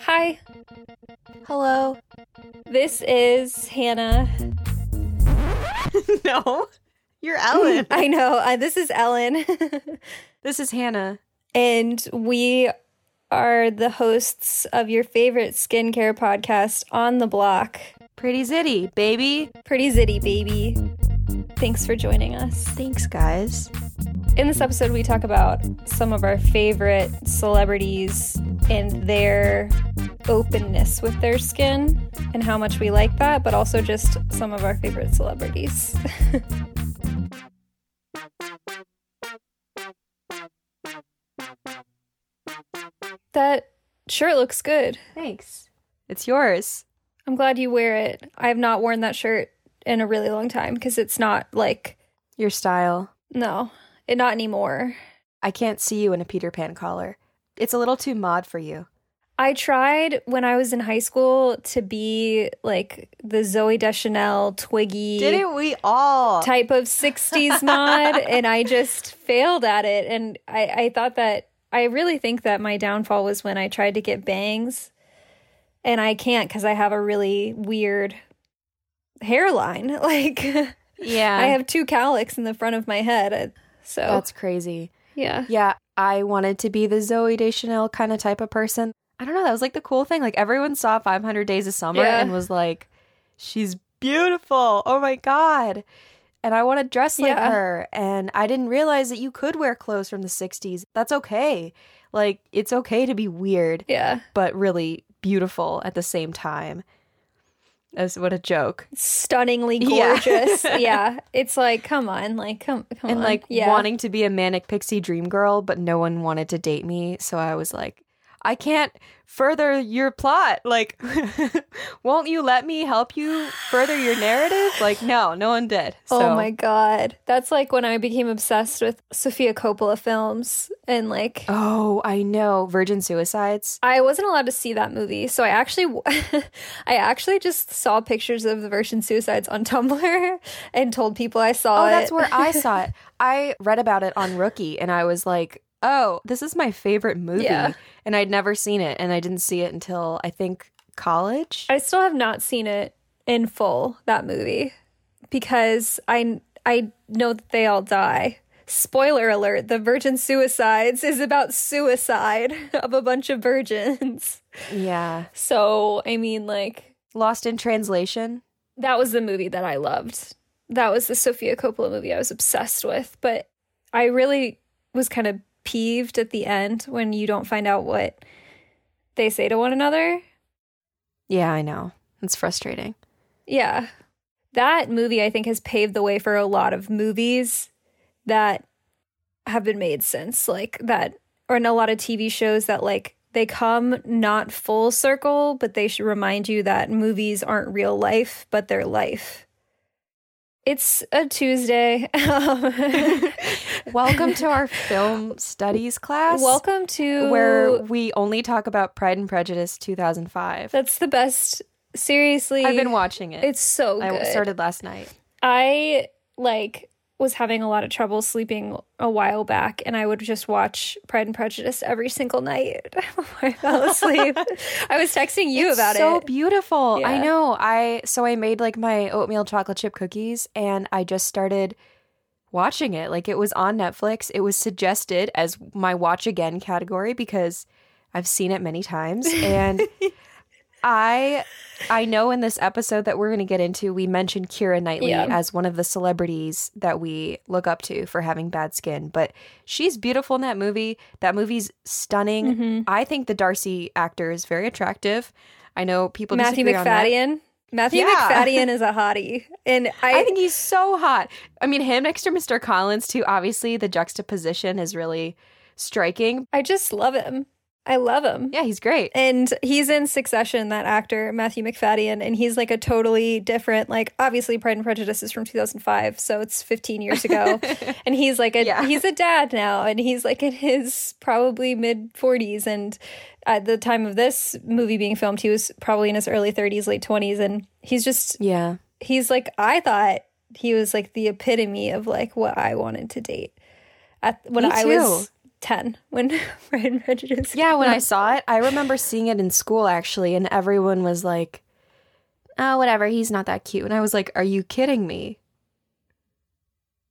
Hi, Hello. this is Hannah. no, you're Ellen. I know, uh, this is Ellen. this is Hannah. and we are the hosts of your favorite skincare podcast on the block. Pretty zitty, baby. Pretty Zitty, baby. Thanks for joining us. Thanks, guys. In this episode, we talk about some of our favorite celebrities and their openness with their skin and how much we like that, but also just some of our favorite celebrities. that shirt looks good. Thanks. It's yours. I'm glad you wear it. I have not worn that shirt in a really long time because it's not like, Your style. no, it not anymore. I can't see you in a Peter Pan collar. It's a little too mod for you. I tried when I was in high school to be like the Zooey Deschanel Twiggy Didn't we all? type of 60s mod, and I just failed at it. And I, I thought that I really think that my downfall was when I tried to get bangs, and I can't because I have a really weird hairline. Like, yeah. I have two cowlicks in the front of my head. So, That's crazy. yeah. Yeah, I wanted to be the Zooey Deschanel kind of type of person. I don't know. That was like the cool thing. Like everyone saw 500 Days of Summer Yeah. and was like, "She's beautiful. Oh my god." And I want to dress like Yeah. her. And I didn't realize that you could wear clothes from the 60s. That's okay. Like it's okay to be weird, Yeah. but really beautiful at the same time. As what a joke. Stunningly Yeah. gorgeous. Yeah. It's like, come on. Like, come, come and on. like yeah. wanting to be a manic pixie dream girl, but no one wanted to date me. So I was like, I can't further your plot. Like, won't you let me help you further your narrative? Like, no, no one did. Oh so, Oh my god. That's like when I became obsessed with Sofia Coppola films and like Oh, I know. Virgin Suicides. I wasn't allowed to see that movie. So I actually I actually just saw pictures of the Virgin Suicides on Tumblr and told people I saw Oh, it. that's where I saw it. I read about it on Rookie and I was like, oh, this is my favorite movie. Yeah. And I'd never seen it. And I didn't see it until I think college. I still have not seen it in full that movie because I I know that they all die. Spoiler alert, the Virgin Suicides is about suicide of a bunch of virgins. yeah. So, I mean like Lost in Translation. that was the movie that I loved. That was the Sofia Coppola movie I was obsessed with. But I really was kind of peeved at the end when you don't find out what they say to one another. Yeah, I know. It's frustrating. Yeah. That movie, I think, has paved the way for a lot of movies that have been made since. Like that, or in a lot of TV shows that, like, they come not full circle, but they should remind you that movies aren't real life, but they're life. It's a Tuesday. Welcome to our film studies class. Welcome to where we only talk about Pride and Prejudice 2005. That's the best. Seriously, I've been watching it. It's so good. I started last night. I like was having a lot of trouble sleeping a while back and I would just watch Pride and Prejudice every single night before I fell asleep. I was texting you It's about so it. So beautiful. I know. I so I made like my oatmeal chocolate chip cookies and I just started watching it. Like it was on Netflix. It was suggested as my watch again category because I've seen it many times and I I know in this episode that we're going to get into we mentioned Keira Knightley Yeah. as one of the celebrities that we look up to for having bad skin, but she's beautiful in that movie. That movie's stunning. Mhm. I think the Darcy actor is very attractive. I know people Matthew disagree on that. Macfadyen. Matthew Yeah. Macfadyen is a hottie. And I, I think he's so hot. I mean, him next to Mr. Collins too. Obviously, the juxtaposition is really striking. I just love him. I love him. Yeah, he's great. And he's in Succession, that actor, Matthew Macfadyen, and he's like a totally different, like obviously Pride and Prejudice is from 2005, so it's 15 years ago. and he's like a Yeah. he's a dad now, and he's like in his probably mid 40s. And at the time of this movie being filmed, he was probably in his early 30s, late 20s, and he's just Yeah. he's like I thought he was like the epitome of like what I wanted to date. At when I was 10 when Pride and Prejudice. Yeah, when I saw it, I remember seeing it in school actually, and everyone was like, "Oh, whatever, he's not that cute." And I was like, "Are you kidding me?"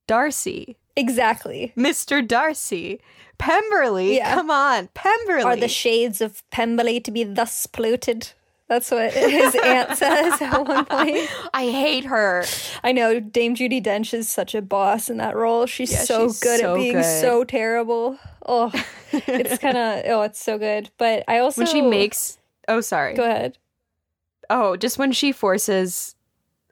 Darcy, Exactly. Mr. Darcy, Pemberley, Yeah. come on, Pemberley. Are the shades of Pemberley to be thus polluted? That's what his aunt says at one point. I hate her. I know Dame Judi Dench is such a boss in that role. She's Yeah, so she's good so at being good. so terrible. Oh, it's kind of oh, it's so good. But I also when she makes, oh, sorry. go ahead. Oh, just when she forces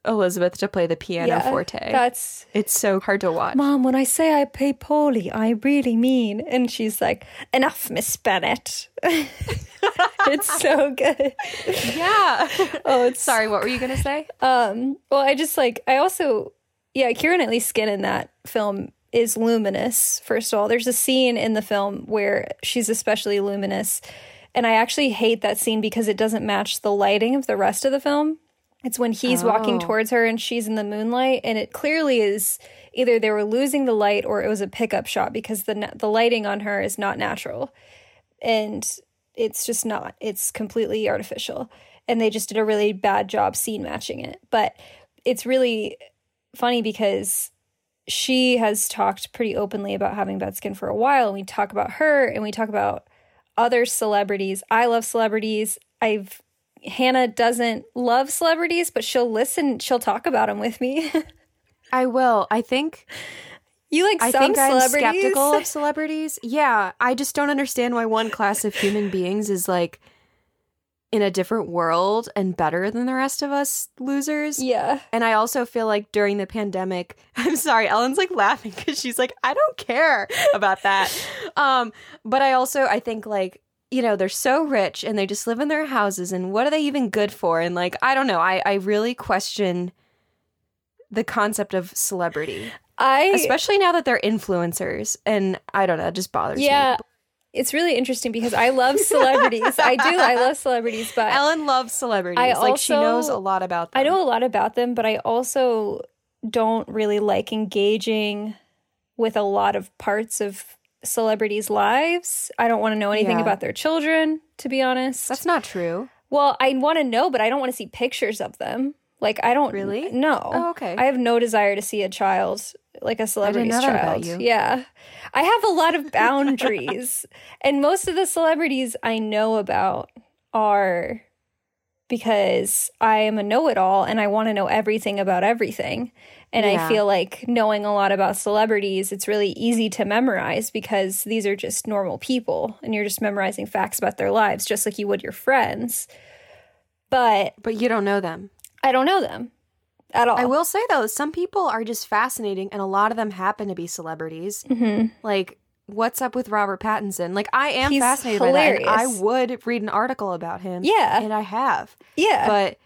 Elizabeth to play the piano Yeah, forte. That's it's so hard to watch. Mom, when I say I play poorly, I really mean. And she's like, enough, Miss Bennet. it's so good. Yeah. Oh, it's sorry, what were you going to say? Um, well, I just like I also yeah, Kieran Knightley's skin in that film is luminous. First of all, there's a scene in the film where she's especially luminous, and I actually hate that scene because it doesn't match the lighting of the rest of the film. It's when he's walking Oh. towards her and she's in the moonlight, and it clearly is either they were losing the light or it was a pickup shot because the the lighting on her is not natural, and it's just not. It's completely artificial, and they just did a really bad job scene matching it. But it's really funny because she has talked pretty openly about having bad skin for a while, and we talk about her and we talk about other celebrities. I love celebrities. I've Hannah doesn't love celebrities, but she'll listen. She'll talk about them with me. I will. I think you like I some think I'm skeptical of celebrities. Yeah, I just don't understand why one class of human beings is like in a different world and better than the rest of us losers. yeah, And I also feel like during the pandemic, I'm sorry, Ellen's like laughing because she's like, I don't care about that. Um, but I also I think like you know they're so rich and they just live in their houses and what are they even good for? And like I don't know, I I really question the concept of celebrity, I especially now that they're influencers. And I don't know, it just bothers yeah. me. Yeah, it's really interesting because I love celebrities. I do. I love celebrities, but Ellen loves celebrities. I like she knows a lot about them. I know a lot about them, but I also don't really like engaging with a lot of parts of celebrities' lives. I don't want to know anything Yeah. about their children, to be honest. That's not true. well, I want to know, but I don't want to see pictures of them. Like I don't Really? No. Oh, okay. I have no desire to see a child like a celebrity's know child. you. Yeah. I have a lot of boundaries. and most of the celebrities I know about are because I am a know-it-all and I want to know everything about everything. And I feel like knowing a lot about celebrities, it's really easy to memorize because these are just normal people and you're just memorizing facts about their lives just like you would your friends. But But you don't know them. I don't know them at all. I will say though, some people are just fascinating, and a lot of them happen to be celebrities. Mhm. Like, what's up with Robert Pattinson? Like, I am He's fascinated by that. I would read an article about him. Yeah. and I have. Yeah. But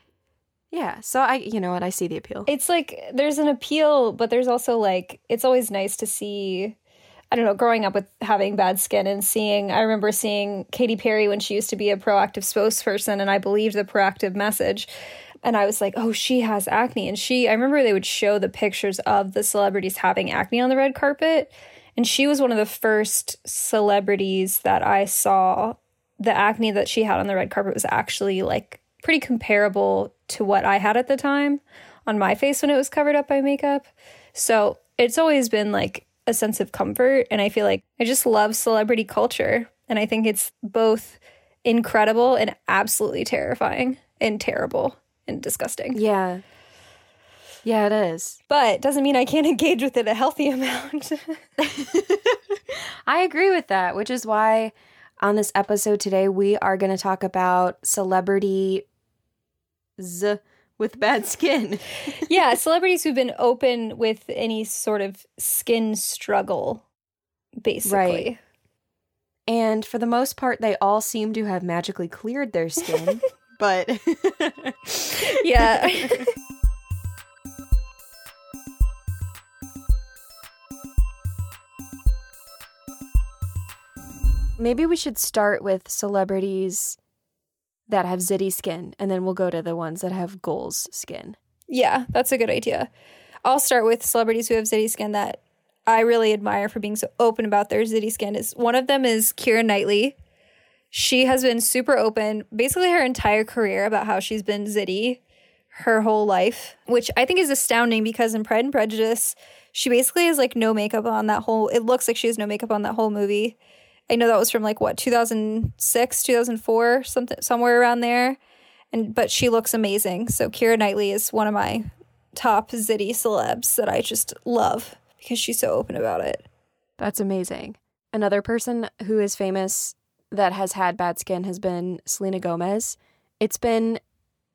yeah, so I, you know what, I see the appeal. it's like there's an appeal, but there's also like it's always nice to see. I don't know, growing up with having bad skin and seeing, I remember seeing Katy Perry when she used to be a Proactiv spokesperson, and I believed the Proactiv message. And I was like, oh, she has acne. And she, I remember they would show the pictures of the celebrities having acne on the red carpet. And she was one of the first celebrities that I saw. The acne that she had on the red carpet was actually like pretty comparable to what I had at the time on my face when it was covered up by makeup. So it's always been like a sense of comfort. And I feel like I just love celebrity culture. And I think it's both incredible and absolutely terrifying and terrible and disgusting. Yeah. Yeah, it is. But it doesn't mean I can't engage with it a healthy amount. I agree with that, which is why on this episode today we are going to talk about celebrity z with bad skin. yeah, celebrities who've been open with any sort of skin struggle, basically. Right. And for the most part, they all seem to have magically cleared their skin. But Yeah. maybe we should start with celebrities that have zitty skin, and then we'll go to the ones that have goals skin. Yeah, that's a good idea. I'll start with celebrities who have zitty skin that I really admire for being so open about their zitty skin is one of them is Keira Knightley. She has been super open basically her entire career about how she's been zitty her whole life, which I think is astounding because in Pride and Prejudice, she basically has like no makeup on that whole it looks like she has no makeup on that whole movie. I know that was from like what 2006, 2004, something somewhere around there. And but she looks amazing. So Keira Knightley is one of my top zitty celebs that I just love because she's so open about it. That's amazing. Another person who is famous that has had bad skin has been Selena Gomez. It's been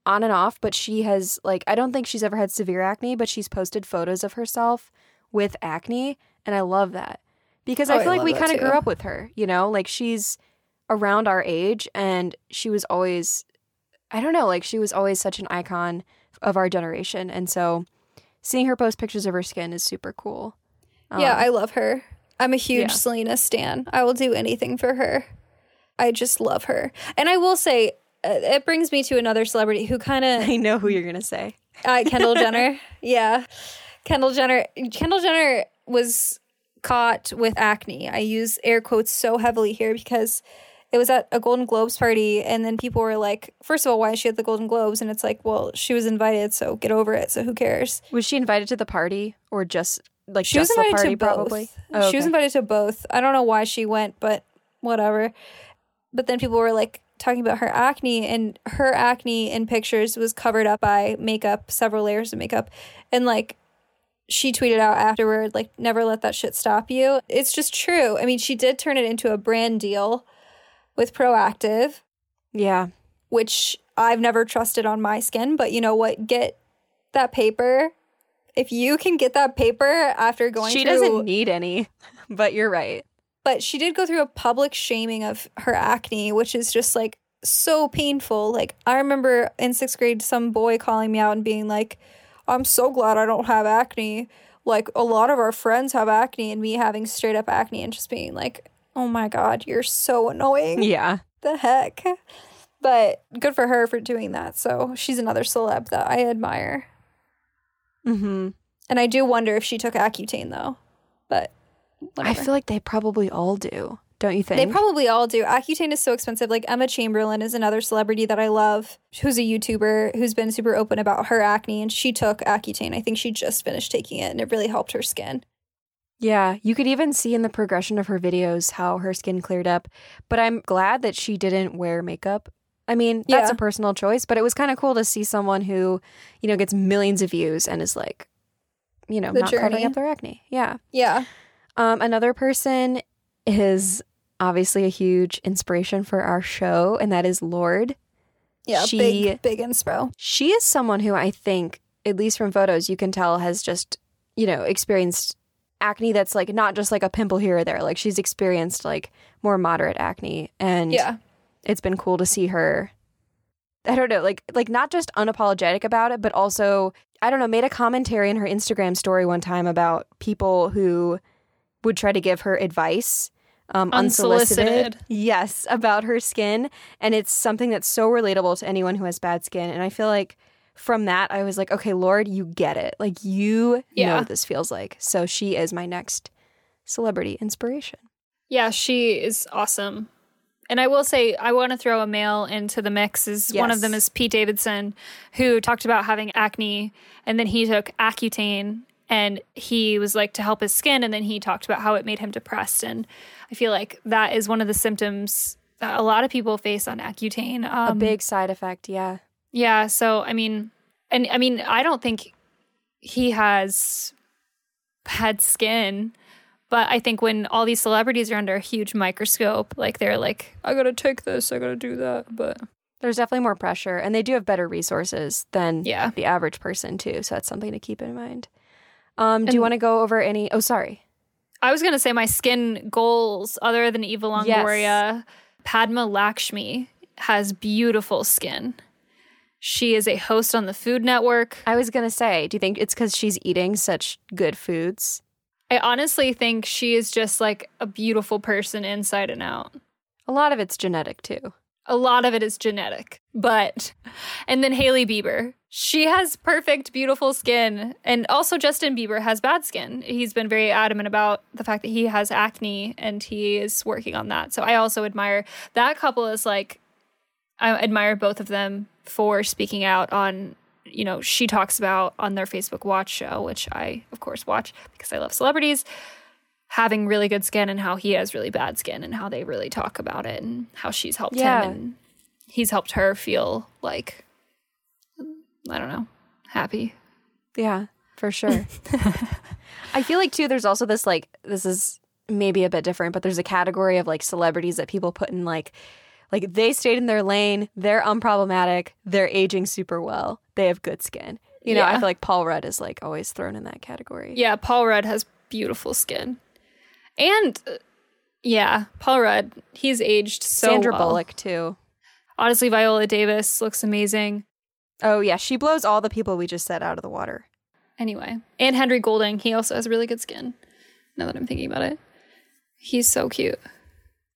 on and off, but she has like I don't think she's ever had severe acne, but she's posted photos of herself with acne, and I love that. Because Oh, I I feel like we kind of grew up with her, you know? Like she's around our age and she was always I don't know, like she was always such an icon of our generation. And so seeing her post pictures of her skin is super cool. yeah, Um, I love her. I'm a huge yeah. Selena stan. I will do anything for her. I just love her. And I will say uh, it brings me to another celebrity who kind of I know who you're gonna say. Uh, Kendall Jenner. Yeah. Kendall Jenner. Kendall Jenner was caught with acne. I use air quotes so heavily here because it was at a Golden Globes party, and then people were like, first of all, why is she at the Golden Globes? And it's like, well, she was invited, so get over it. So who cares? Was she invited to the party or just like She was invited party to both. probably? Oh, She was invited to both. I don't know why she went, but whatever. But then people were like talking about her acne, and her acne in pictures was covered up by makeup, several layers of makeup. And like she tweeted out afterward, like, never let that shit stop you. It's just true. I mean, she did turn it into a brand deal with Proactiv, Yeah. which I've never trusted on my skin, but you know what? Get that paper. If you can get that paper after going She through doesn't need any, but you're right. But she did go through a public shaming of her acne, which is just like so painful. Like I remember in sixth grade, some boy calling me out and being like, "I'm so glad I don't have acne." Like a lot of our friends have acne, and me having straight up acne, and just being like, "Oh my god, you're so annoying." Yeah. The heck. But good for her for doing that. So she's another celeb that I admire. hmm And I do wonder if she took Accutane though. But I feel like they probably all do. Don't you think? They probably all do. Accutane is so expensive. Like Emma Chamberlain is another celebrity that I love, who's a YouTuber who's been super open about her acne, and she took Accutane. I think she just finished taking it, and it really helped her skin. Yeah, you could even see in the progression of her videos how her skin cleared up. But I'm glad that she didn't wear makeup. I mean, that's Yeah. a personal choice, but it was kind of cool to see someone who, you know, gets millions of views and is like, you know, The not covering up their acne. Yeah. Yeah, Um, another person is obviously a huge inspiration for our show, and that is Lorde. yeah, She- big big inspo. She is someone who I think, at least from photos, you can tell has just, you know, experienced acne that's like not just like a pimple here or there. Like she's experienced like more moderate acne. And Yeah, it's been cool to see her I don't know, like like not just unapologetic about it, but also I don't know, made a commentary in her Instagram story one time about people who would try to give her advice um, unsolicited. Unsolicited. Yes, about her skin. And it's something that's so relatable to anyone who has bad skin. And I feel like from that, I was like, okay, Lorde, you get it. Like, you know what this feels like. So she is my next celebrity inspiration. Yeah, she is awesome. And I will say, I want to throw a male into the mix. Is one of them is Pete Davidson, who talked about having acne, and then he took Accutane, and he was like to help his skin, and then he talked about how it made him depressed. And I feel like that is one of the symptoms that a lot of people face on Accutane. Um, a big side effect. Yeah. yeah. So I mean, and I mean, I don't think he has bad skin. But I think when all these celebrities are under a huge microscope, like they're like, I gotta take this, I gotta do that. But There's definitely more pressure, and they do have better resources than Yeah. the average person, too. So that's something to keep in mind. Um, do And- you want to go over any? Oh, sorry. I was gonna say my skin goals, other than Eva Longoria, Padma Lakshmi has beautiful skin. She is a host on the Food Network. I was going to say, do you think it's because she's eating such good foods? I honestly think she is just like a beautiful person inside and out. A lot of it's genetic, too. A lot of it is genetic, but and then Hailey Bieber. She has perfect, beautiful skin. And also, Justin Bieber has bad skin. He's been very adamant about the fact that he has acne and he is working on that. So I also admire that couple, is like, I admire both of them for speaking out on, you know, she talks about on their Facebook Watch show, which I, of course, watch because I love celebrities, having really good skin and how he has really bad skin and how they really talk about it and how she's helped Yeah. him and he's helped her feel like I don't know, happy. Yeah, for sure. I feel like too there's also this like this is maybe a bit different, but there's a category of like celebrities that people put in like like they stayed in their lane, they're unproblematic, they're aging super well, they have good skin. You know, I feel like Paul Rudd is like always thrown in that category. Yeah, Paul Rudd has beautiful skin. And uh, yeah, Paul Rudd, he's aged so Sandra well. Bullock too. Honestly, Viola Davis looks amazing. Oh yeah, she blows all the people we just said out of the water. Anyway, and Henry Golding, he also has really good skin. Now that I'm thinking about it, he's so cute.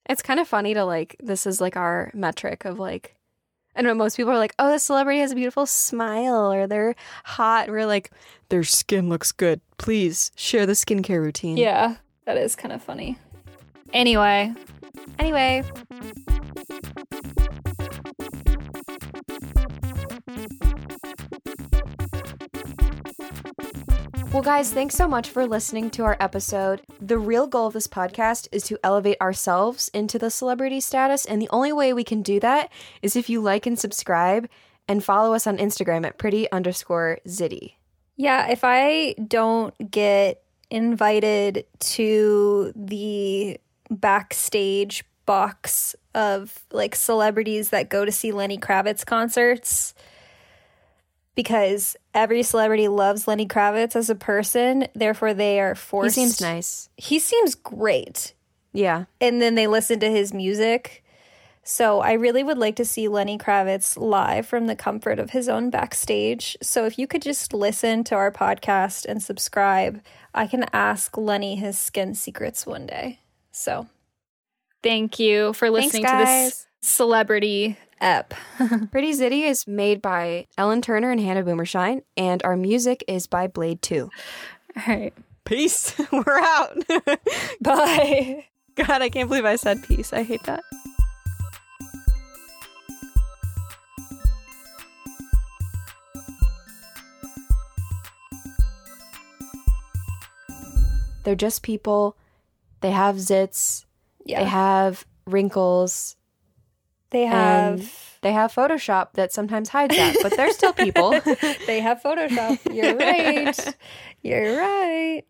It's kind of funny to like this is like our metric of like I know most people are like, oh, this celebrity has a beautiful smile or they're hot. We're like, their skin looks good. Please share the skincare routine. Yeah, that is kind of funny. Anyway, Anyway, Well, guys, thanks so much for listening to our episode. The real goal of this podcast is to elevate ourselves into the celebrity status, and the only way we can do that is if you like and subscribe and follow us on Instagram at pretty underscore zitty. Yeah, if I don't get invited to the backstage box of like celebrities that go to see Lenny Kravitz concerts, because every celebrity loves Lenny Kravitz as a person, therefore they are forced. He seems nice. He seems great. Yeah. and then they listen to his music. So I really would like to see Lenny Kravitz live from the comfort of his own backstage. So if you could just listen to our podcast and subscribe, I can ask Lenny his skin secrets one day. So thank you for Thanks, listening to this celebrity ep. Pretty Zitty is made by Ellen Turner and Hannah Boomershine, and our music is by Blade 2. All right. Peace. We're out. bye. God, I can't believe I said peace. I hate that. They're just people. They have zits. Yeah. They have wrinkles. They And have they have Photoshop that sometimes hides that, but they're still people. they have Photoshop. You're right. You're right.